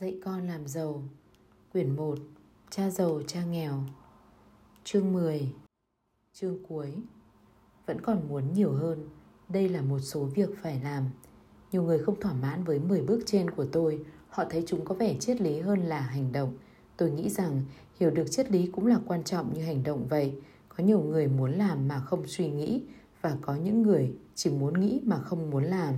Dạy con làm giàu. Quyển 1 Cha giàu cha nghèo. Chương 10 Chương cuối. Vẫn còn muốn nhiều hơn. Đây là một số việc phải làm. Nhiều người không thỏa mãn với 10 bước trên của tôi. Họ thấy chúng có vẻ triết lý hơn là hành động. Tôi nghĩ rằng hiểu được triết lý cũng là quan trọng như hành động vậy. Có nhiều người muốn làm mà không suy nghĩ Và có những người chỉ muốn nghĩ mà không muốn làm.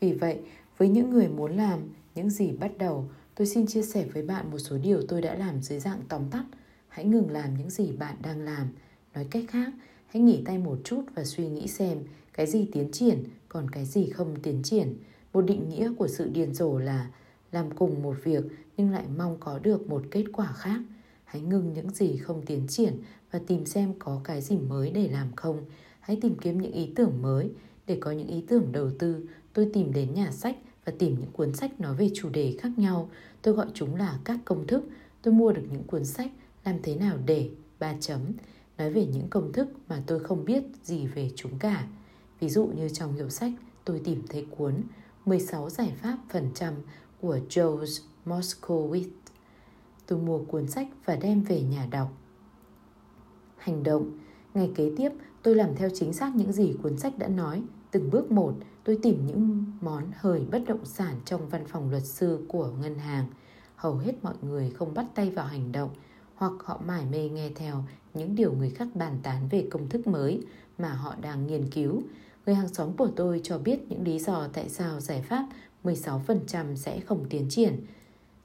Vì vậy, với những người muốn làm những gì bắt đầu Tôi xin chia sẻ với bạn một số điều tôi đã làm dưới dạng tóm tắt. Hãy ngừng làm những gì bạn đang làm. Nói cách khác, hãy nghỉ tay một chút và suy nghĩ xem cái gì tiến triển, còn cái gì không tiến triển. Một định nghĩa của sự điên rồ là làm cùng một việc nhưng lại mong có được một kết quả khác. Hãy ngừng những gì không tiến triển và tìm xem có cái gì mới để làm không. Hãy tìm kiếm những ý tưởng mới. Để có những ý tưởng đầu tư, tôi tìm đến nhà sách và tìm những cuốn sách nói về chủ đề khác nhau. Tôi gọi chúng là các công thức. Tôi mua được những cuốn sách làm thế nào để ba chấm nói về những công thức mà tôi không biết gì về chúng cả. Ví dụ như trong hiệu sách tôi tìm thấy cuốn 16 giải pháp phần trăm của Joe's Moskowitz. Tôi mua cuốn sách và đem về nhà đọc. Hành động Ngày kế tiếp, tôi làm theo chính xác những gì cuốn sách đã nói, từng bước một – tôi tìm những món hời bất động sản trong văn phòng luật sư của ngân hàng. Hầu hết mọi người không bắt tay vào hành động hoặc họ mải mê nghe theo những điều người khác bàn tán về công thức mới mà họ đang nghiên cứu. Người hàng xóm của tôi cho biết những lý do tại sao giải pháp 16% sẽ không tiến triển.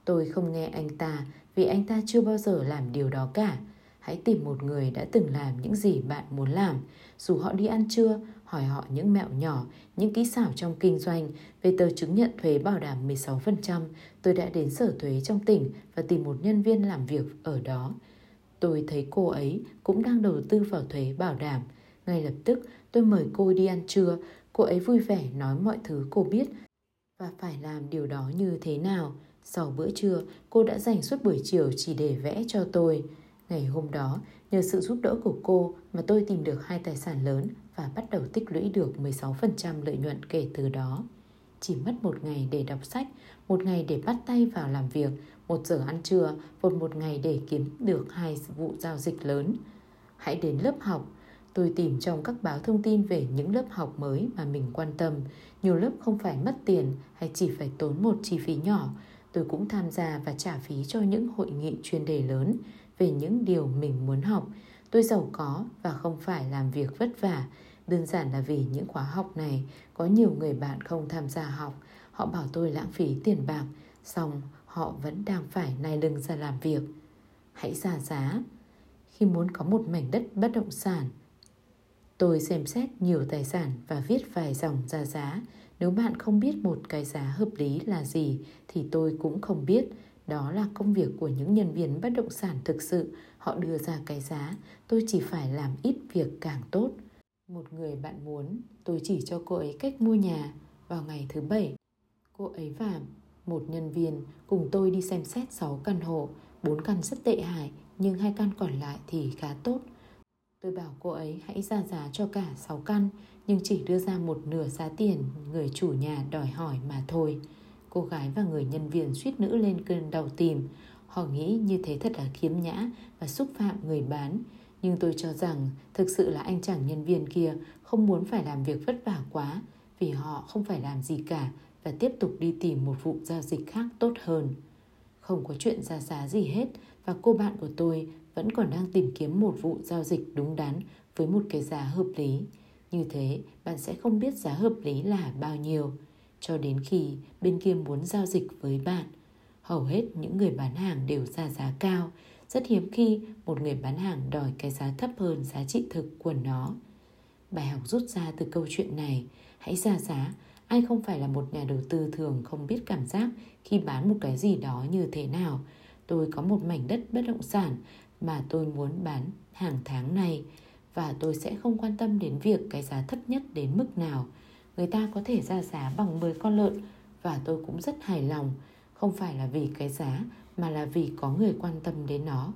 Tôi không nghe anh ta vì anh ta chưa bao giờ làm điều đó cả. Hãy tìm một người đã từng làm những gì bạn muốn làm. Dù họ đi ăn trưa, hỏi họ những mẹo nhỏ, những kỹ xảo trong kinh doanh về tờ chứng nhận thuế bảo đảm 16%. Tôi đã đến sở thuế trong tỉnh và tìm một nhân viên làm việc ở đó. Tôi thấy cô ấy cũng đang đầu tư vào thuế bảo đảm. Ngay lập tức tôi mời cô đi ăn trưa. Cô ấy vui vẻ nói mọi thứ cô biết và phải làm điều đó như thế nào. Sau bữa trưa, cô đã dành suốt buổi chiều chỉ để vẽ cho tôi. Ngày hôm đó, nhờ sự giúp đỡ của cô mà tôi tìm được hai tài sản lớn và bắt đầu tích lũy được 16% lợi nhuận kể từ đó. Chỉ mất một ngày để đọc sách, một ngày để bắt tay vào làm việc, một giờ ăn trưa và một ngày để kiếm được hai vụ giao dịch lớn. Hãy đến lớp học. Tôi tìm trong các báo thông tin về những lớp học mới mà mình quan tâm. Nhiều lớp không phải mất tiền hay chỉ phải tốn một chi phí nhỏ. Tôi cũng tham gia và trả phí cho những hội nghị chuyên đề lớn về những điều mình muốn học. Tôi giàu có và không phải làm việc vất vả. Đơn giản là vì những khóa học này có nhiều người bạn không tham gia học. Họ bảo tôi lãng phí tiền bạc, xong họ vẫn đang phải nai lưng ra làm việc. Hãy ra giá. Khi muốn có một mảnh đất bất động sản, tôi xem xét nhiều tài sản và viết vài dòng ra giá. Nếu bạn không biết một cái giá hợp lý là gì thì tôi cũng không biết đó là công việc của những nhân viên bất động sản thực sự. Họ đưa ra cái giá, tôi chỉ phải làm ít việc càng tốt. Một người bạn muốn, tôi chỉ cho cô ấy cách mua nhà vào ngày thứ bảy. Cô ấy và một nhân viên cùng tôi đi xem xét 6 căn hộ, 4 căn rất tệ hại, nhưng hai căn còn lại thì khá tốt. Tôi bảo cô ấy hãy ra giá cho cả 6 căn, nhưng chỉ đưa ra một nửa giá tiền người chủ nhà đòi hỏi mà thôi. Cô gái và người nhân viên suýt nữ lên cơn đau tìm. Họ nghĩ như thế thật là khiếm nhã và xúc phạm người bán. Nhưng tôi cho rằng thực sự là anh chàng nhân viên kia không muốn phải làm việc vất vả quá vì họ không phải làm gì cả và tiếp tục đi tìm một vụ giao dịch khác tốt hơn. Không có chuyện ra giá gì hết và cô bạn của tôi vẫn còn đang tìm kiếm một vụ giao dịch đúng đắn với một cái giá hợp lý. Như thế, bạn sẽ không biết giá hợp lý là bao nhiêu cho đến khi bên kia muốn giao dịch với bạn. Hầu hết những người bán hàng đều ra giá cao, rất hiếm khi một người bán hàng đòi cái giá thấp hơn giá trị thực của nó. Bài học rút ra từ câu chuyện này, hãy ra giá. Ai không phải là một nhà đầu tư thường không biết cảm giác khi bán một cái gì đó như thế nào. Tôi có một mảnh đất bất động sản mà tôi muốn bán hàng tháng này và tôi sẽ không quan tâm đến việc cái giá thấp nhất đến mức nào – người ta có thể ra giá bằng 10 con lợn và tôi cũng rất hài lòng, không phải là vì cái giá mà là vì có người quan tâm đến nó.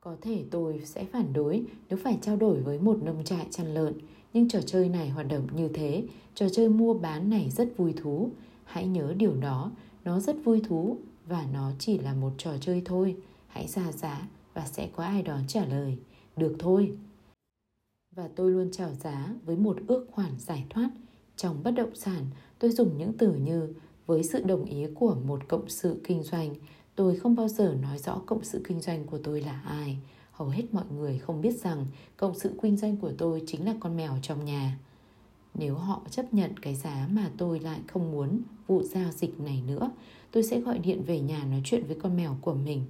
Có thể tôi sẽ phản đối nếu phải trao đổi với một nông trại chăn lợn, nhưng trò chơi này hoạt động như thế, trò chơi mua bán này rất vui thú. Hãy nhớ điều đó, nó rất vui thú và nó chỉ là một trò chơi thôi. Hãy ra giá và sẽ có ai đó trả lời. Được thôi. Và tôi luôn chào giá với một ước khoản giải thoát. Trong bất động sản, tôi dùng những từ như với sự đồng ý của một cộng sự kinh doanh, tôi không bao giờ nói rõ cộng sự kinh doanh của tôi là ai. Hầu hết mọi người không biết rằng cộng sự kinh doanh của tôi chính là con mèo trong nhà. Nếu họ chấp nhận cái giá mà tôi lại không muốn vụ giao dịch này nữa, tôi sẽ gọi điện về nhà nói chuyện với con mèo của mình.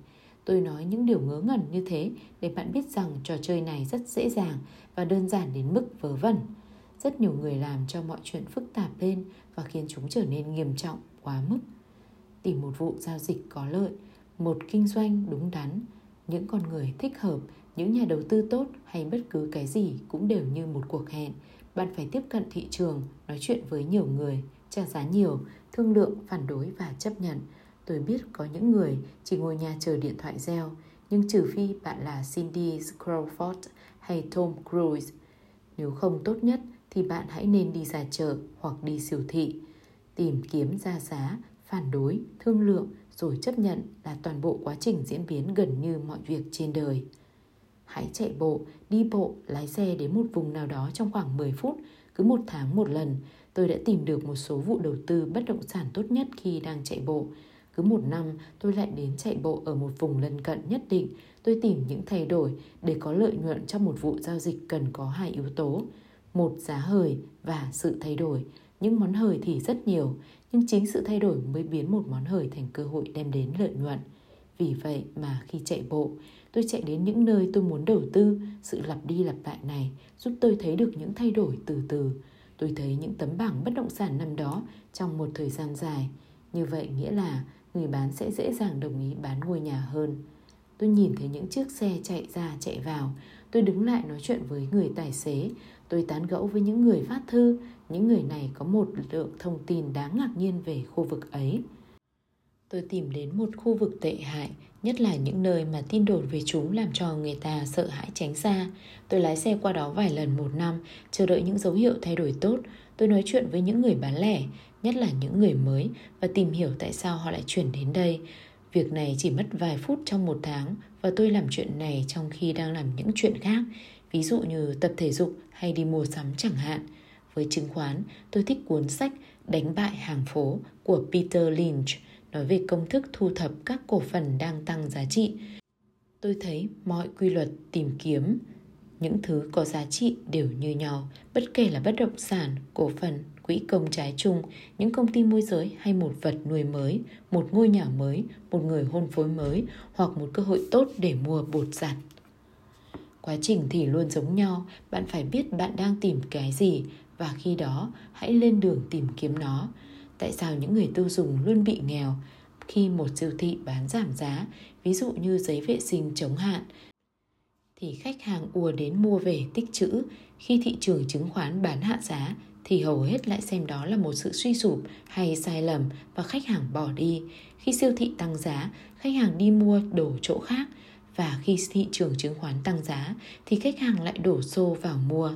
Tôi nói những điều ngớ ngẩn như thế để bạn biết rằng trò chơi này rất dễ dàng và đơn giản đến mức vớ vẩn. Rất nhiều người làm cho mọi chuyện phức tạp lên và khiến chúng trở nên nghiêm trọng quá mức. Tìm một vụ giao dịch có lợi, một kinh doanh đúng đắn, những con người thích hợp, những nhà đầu tư tốt hay bất cứ cái gì cũng đều như một cuộc hẹn bạn phải tiếp cận thị trường, nói chuyện với nhiều người, trả giá nhiều, thương lượng, phản đối và chấp nhận. Tôi biết có những người chỉ ngồi nhà chờ điện thoại reo, nhưng trừ phi bạn là Cindy Crawford hay Tom Cruise. Nếu không tốt nhất thì bạn hãy nên đi ra chợ hoặc đi siêu thị. Tìm kiếm ra giá, phản đối, thương lượng rồi chấp nhận là toàn bộ quá trình diễn biến gần như mọi việc trên đời. Hãy chạy bộ, đi bộ, lái xe đến một vùng nào đó trong khoảng 10 phút, cứ một tháng một lần. Tôi đã tìm được một số vụ đầu tư bất động sản tốt nhất khi đang chạy bộ. Cứ một năm tôi lại đến chạy bộ ở một vùng lân cận nhất định. Tôi tìm những thay đổi để có lợi nhuận trong một vụ giao dịch cần có hai yếu tố. Một giá hời và sự thay đổi. Những món hời thì rất nhiều, nhưng chính sự thay đổi mới biến một món hời thành cơ hội đem đến lợi nhuận. Vì vậy mà khi chạy bộ, tôi chạy đến những nơi tôi muốn đầu tư, sự lặp đi lặp lại này giúp tôi thấy được những thay đổi từ từ. Tôi thấy những tấm bảng bất động sản nằm đó trong một thời gian dài. Như vậy nghĩa là người bán sẽ dễ dàng đồng ý bán ngôi nhà hơn. Tôi nhìn thấy những chiếc xe chạy ra chạy vào. Tôi đứng lại nói chuyện với người tài xế. Tôi tán gẫu với những người phát thư. Những người này có một lượng thông tin đáng ngạc nhiên về khu vực ấy. Tôi tìm đến một khu vực tệ hại, nhất là những nơi mà tin đồn về chúng làm cho người ta sợ hãi tránh xa. Tôi lái xe qua đó vài lần một năm, chờ đợi những dấu hiệu thay đổi tốt. Tôi nói chuyện với những người bán lẻ, nhất là những người mới, và tìm hiểu tại sao họ lại chuyển đến đây. Việc này chỉ mất vài phút trong một tháng và tôi làm chuyện này trong khi đang làm những chuyện khác, ví dụ như tập thể dục hay đi mua sắm chẳng hạn. Với chứng khoán, tôi thích cuốn sách Đánh bại hàng phố của Peter Lynch – nói về công thức thu thập các cổ phần đang tăng giá trị. Tôi thấy mọi quy luật tìm kiếm những thứ có giá trị đều như nhau, bất kể là bất động sản, cổ phần, quỹ công trái chung, những công ty môi giới hay một vật nuôi mới, một ngôi nhà mới, một người hôn phối mới hoặc một cơ hội tốt để mua bột giặt. Quá trình thì luôn giống nhau, bạn phải biết bạn đang tìm cái gì và khi đó hãy lên đường tìm kiếm nó tại sao những người tiêu dùng luôn bị nghèo khi một siêu thị bán giảm giá, ví dụ như giấy vệ sinh chống hạn, thì khách hàng ùa đến mua về tích trữ. Khi thị trường chứng khoán bán hạ giá thì hầu hết lại xem đó là một sự suy sụp hay sai lầm và khách hàng bỏ đi. Khi siêu thị tăng giá, khách hàng đi mua đồ chỗ khác và khi thị trường chứng khoán tăng giá thì khách hàng lại đổ xô vào mua.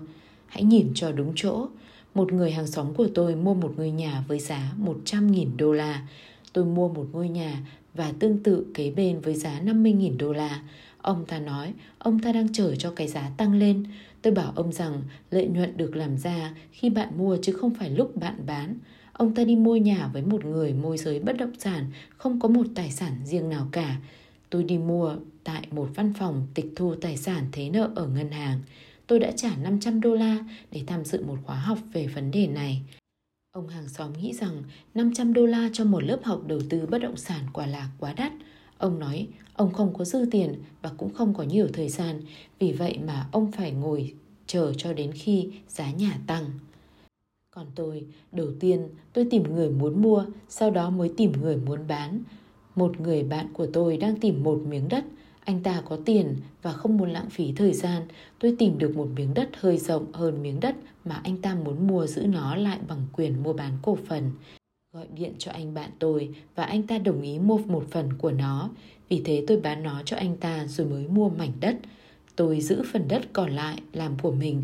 Hãy nhìn cho đúng chỗ, một người hàng xóm của tôi mua một ngôi nhà với giá 100.000 đô la. Tôi mua một ngôi nhà và tương tự kế bên với giá 50.000 đô la. Ông ta nói, ông ta đang chờ cho cái giá tăng lên. Tôi bảo ông rằng lợi nhuận được làm ra khi bạn mua chứ không phải lúc bạn bán. Ông ta đi mua nhà với một người môi giới bất động sản, không có một tài sản riêng nào cả. Tôi đi mua tại một văn phòng tịch thu tài sản thế nợ ở ngân hàng tôi đã trả 500 đô la để tham dự một khóa học về vấn đề này. Ông hàng xóm nghĩ rằng 500 đô la cho một lớp học đầu tư bất động sản quả là quá đắt. Ông nói ông không có dư tiền và cũng không có nhiều thời gian, vì vậy mà ông phải ngồi chờ cho đến khi giá nhà tăng. Còn tôi, đầu tiên tôi tìm người muốn mua, sau đó mới tìm người muốn bán. Một người bạn của tôi đang tìm một miếng đất – anh ta có tiền và không muốn lãng phí thời gian. Tôi tìm được một miếng đất hơi rộng hơn miếng đất mà anh ta muốn mua giữ nó lại bằng quyền mua bán cổ phần. Gọi điện cho anh bạn tôi và anh ta đồng ý mua một phần của nó. Vì thế tôi bán nó cho anh ta rồi mới mua mảnh đất. Tôi giữ phần đất còn lại làm của mình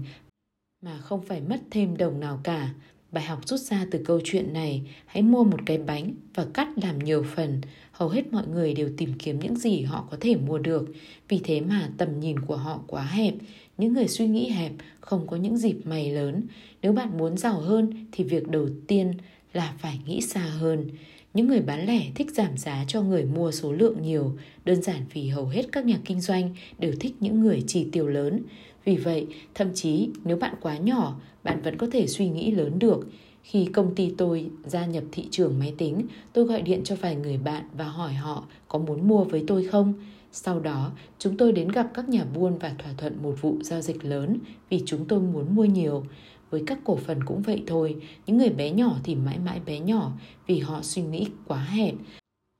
mà không phải mất thêm đồng nào cả. Bài học rút ra từ câu chuyện này, hãy mua một cái bánh và cắt làm nhiều phần. Hầu hết mọi người đều tìm kiếm những gì họ có thể mua được. Vì thế mà tầm nhìn của họ quá hẹp. Những người suy nghĩ hẹp không có những dịp may lớn. Nếu bạn muốn giàu hơn thì việc đầu tiên là phải nghĩ xa hơn. Những người bán lẻ thích giảm giá cho người mua số lượng nhiều, đơn giản vì hầu hết các nhà kinh doanh đều thích những người chi tiêu lớn. Vì vậy, thậm chí nếu bạn quá nhỏ, bạn vẫn có thể suy nghĩ lớn được. Khi công ty tôi gia nhập thị trường máy tính, tôi gọi điện cho vài người bạn và hỏi họ có muốn mua với tôi không. Sau đó, chúng tôi đến gặp các nhà buôn và thỏa thuận một vụ giao dịch lớn vì chúng tôi muốn mua nhiều. Với các cổ phần cũng vậy thôi, những người bé nhỏ thì mãi mãi bé nhỏ vì họ suy nghĩ quá hẹp,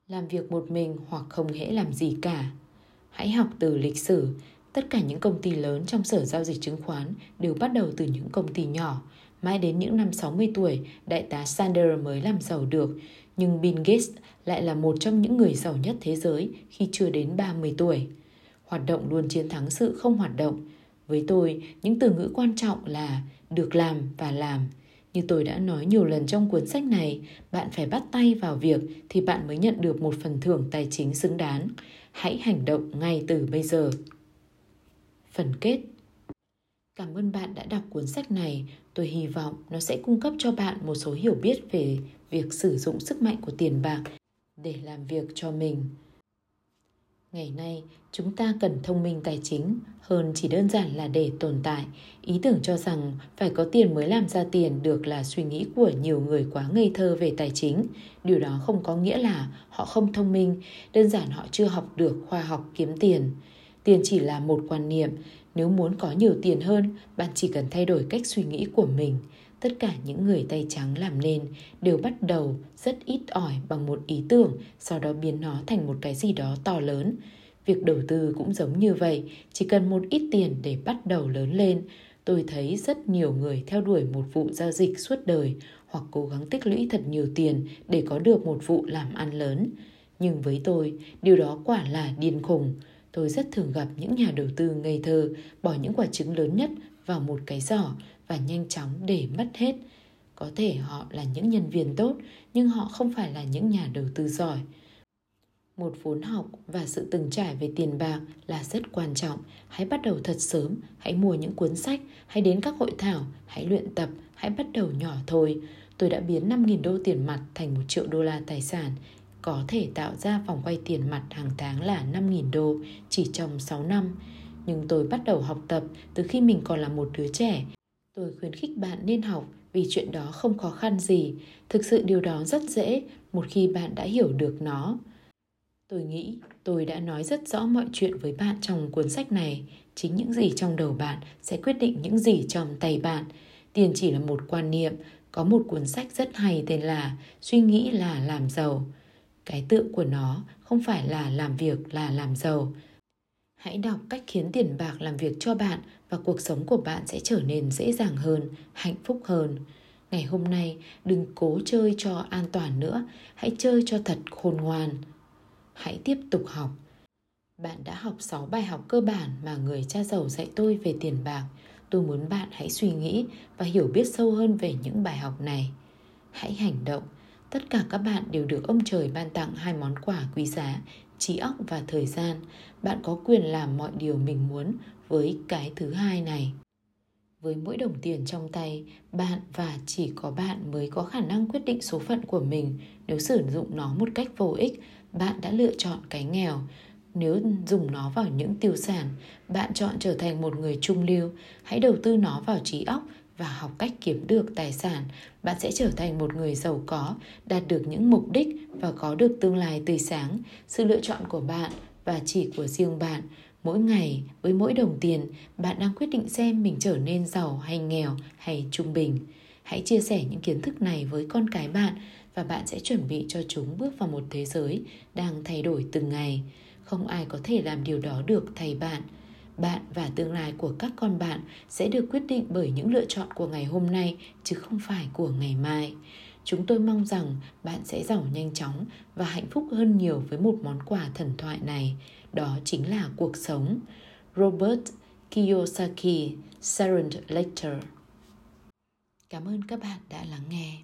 làm việc một mình hoặc không hễ làm gì cả. Hãy học từ lịch sử, Tất cả những công ty lớn trong sở giao dịch chứng khoán đều bắt đầu từ những công ty nhỏ. Mãi đến những năm 60 tuổi, đại tá sander mới làm giàu được. Nhưng Bill Gates lại là một trong những người giàu nhất thế giới khi chưa đến 30 tuổi. Hoạt động luôn chiến thắng sự không hoạt động. Với tôi, những từ ngữ quan trọng là được làm và làm. Như tôi đã nói nhiều lần trong cuốn sách này, bạn phải bắt tay vào việc thì bạn mới nhận được một phần thưởng tài chính xứng đáng. Hãy hành động ngay từ bây giờ. Phần kết Cảm ơn bạn đã đọc cuốn sách này. Tôi hy vọng nó sẽ cung cấp cho bạn một số hiểu biết về việc sử dụng sức mạnh của tiền bạc để làm việc cho mình. Ngày nay, chúng ta cần thông minh tài chính hơn chỉ đơn giản là để tồn tại. Ý tưởng cho rằng phải có tiền mới làm ra tiền được là suy nghĩ của nhiều người quá ngây thơ về tài chính. Điều đó không có nghĩa là họ không thông minh, đơn giản họ chưa học được khoa học kiếm tiền. Tiền chỉ là một quan niệm, nếu muốn có nhiều tiền hơn, bạn chỉ cần thay đổi cách suy nghĩ của mình. Tất cả những người tay trắng làm nên đều bắt đầu rất ít ỏi bằng một ý tưởng, sau đó biến nó thành một cái gì đó to lớn. Việc đầu tư cũng giống như vậy, chỉ cần một ít tiền để bắt đầu lớn lên. Tôi thấy rất nhiều người theo đuổi một vụ giao dịch suốt đời hoặc cố gắng tích lũy thật nhiều tiền để có được một vụ làm ăn lớn. Nhưng với tôi, điều đó quả là điên khùng tôi rất thường gặp những nhà đầu tư ngây thơ bỏ những quả trứng lớn nhất vào một cái giỏ và nhanh chóng để mất hết. Có thể họ là những nhân viên tốt, nhưng họ không phải là những nhà đầu tư giỏi. Một vốn học và sự từng trải về tiền bạc là rất quan trọng. Hãy bắt đầu thật sớm, hãy mua những cuốn sách, hãy đến các hội thảo, hãy luyện tập, hãy bắt đầu nhỏ thôi. Tôi đã biến 5.000 đô tiền mặt thành 1 triệu đô la tài sản có thể tạo ra vòng quay tiền mặt hàng tháng là 5.000 đô chỉ trong 6 năm. Nhưng tôi bắt đầu học tập từ khi mình còn là một đứa trẻ. Tôi khuyến khích bạn nên học vì chuyện đó không khó khăn gì. Thực sự điều đó rất dễ, một khi bạn đã hiểu được nó. Tôi nghĩ tôi đã nói rất rõ mọi chuyện với bạn trong cuốn sách này. Chính những gì trong đầu bạn sẽ quyết định những gì trong tay bạn. Tiền chỉ là một quan niệm. Có một cuốn sách rất hay tên là Suy nghĩ là làm giàu cái tượng của nó không phải là làm việc là làm giàu hãy đọc cách khiến tiền bạc làm việc cho bạn và cuộc sống của bạn sẽ trở nên dễ dàng hơn hạnh phúc hơn. Ngày hôm nay đừng cố chơi cho an toàn nữa hãy chơi cho thật khôn ngoan. Hãy tiếp tục học. Bạn đã học 6 bài học cơ bản mà người cha giàu dạy tôi về tiền bạc. Tôi muốn bạn hãy suy nghĩ và hiểu biết sâu hơn về những bài học này. Hãy hành động. Tất cả các bạn đều được ông trời ban tặng hai món quà quý giá, trí óc và thời gian. Bạn có quyền làm mọi điều mình muốn với cái thứ hai này. Với mỗi đồng tiền trong tay, bạn và chỉ có bạn mới có khả năng quyết định số phận của mình. Nếu sử dụng nó một cách vô ích, bạn đã lựa chọn cái nghèo. Nếu dùng nó vào những tiêu sản, bạn chọn trở thành một người trung lưu. Hãy đầu tư nó vào trí óc và học cách kiếm được tài sản, bạn sẽ trở thành một người giàu có, đạt được những mục đích và có được tương lai tươi sáng. Sự lựa chọn của bạn và chỉ của riêng bạn. Mỗi ngày, với mỗi đồng tiền, bạn đang quyết định xem mình trở nên giàu hay nghèo hay trung bình. Hãy chia sẻ những kiến thức này với con cái bạn và bạn sẽ chuẩn bị cho chúng bước vào một thế giới đang thay đổi từng ngày. Không ai có thể làm điều đó được thay bạn bạn và tương lai của các con bạn sẽ được quyết định bởi những lựa chọn của ngày hôm nay, chứ không phải của ngày mai. Chúng tôi mong rằng bạn sẽ giàu nhanh chóng và hạnh phúc hơn nhiều với một món quà thần thoại này. Đó chính là cuộc sống. Robert kiyosaki Sarent Lecter. Cảm ơn các bạn đã lắng nghe.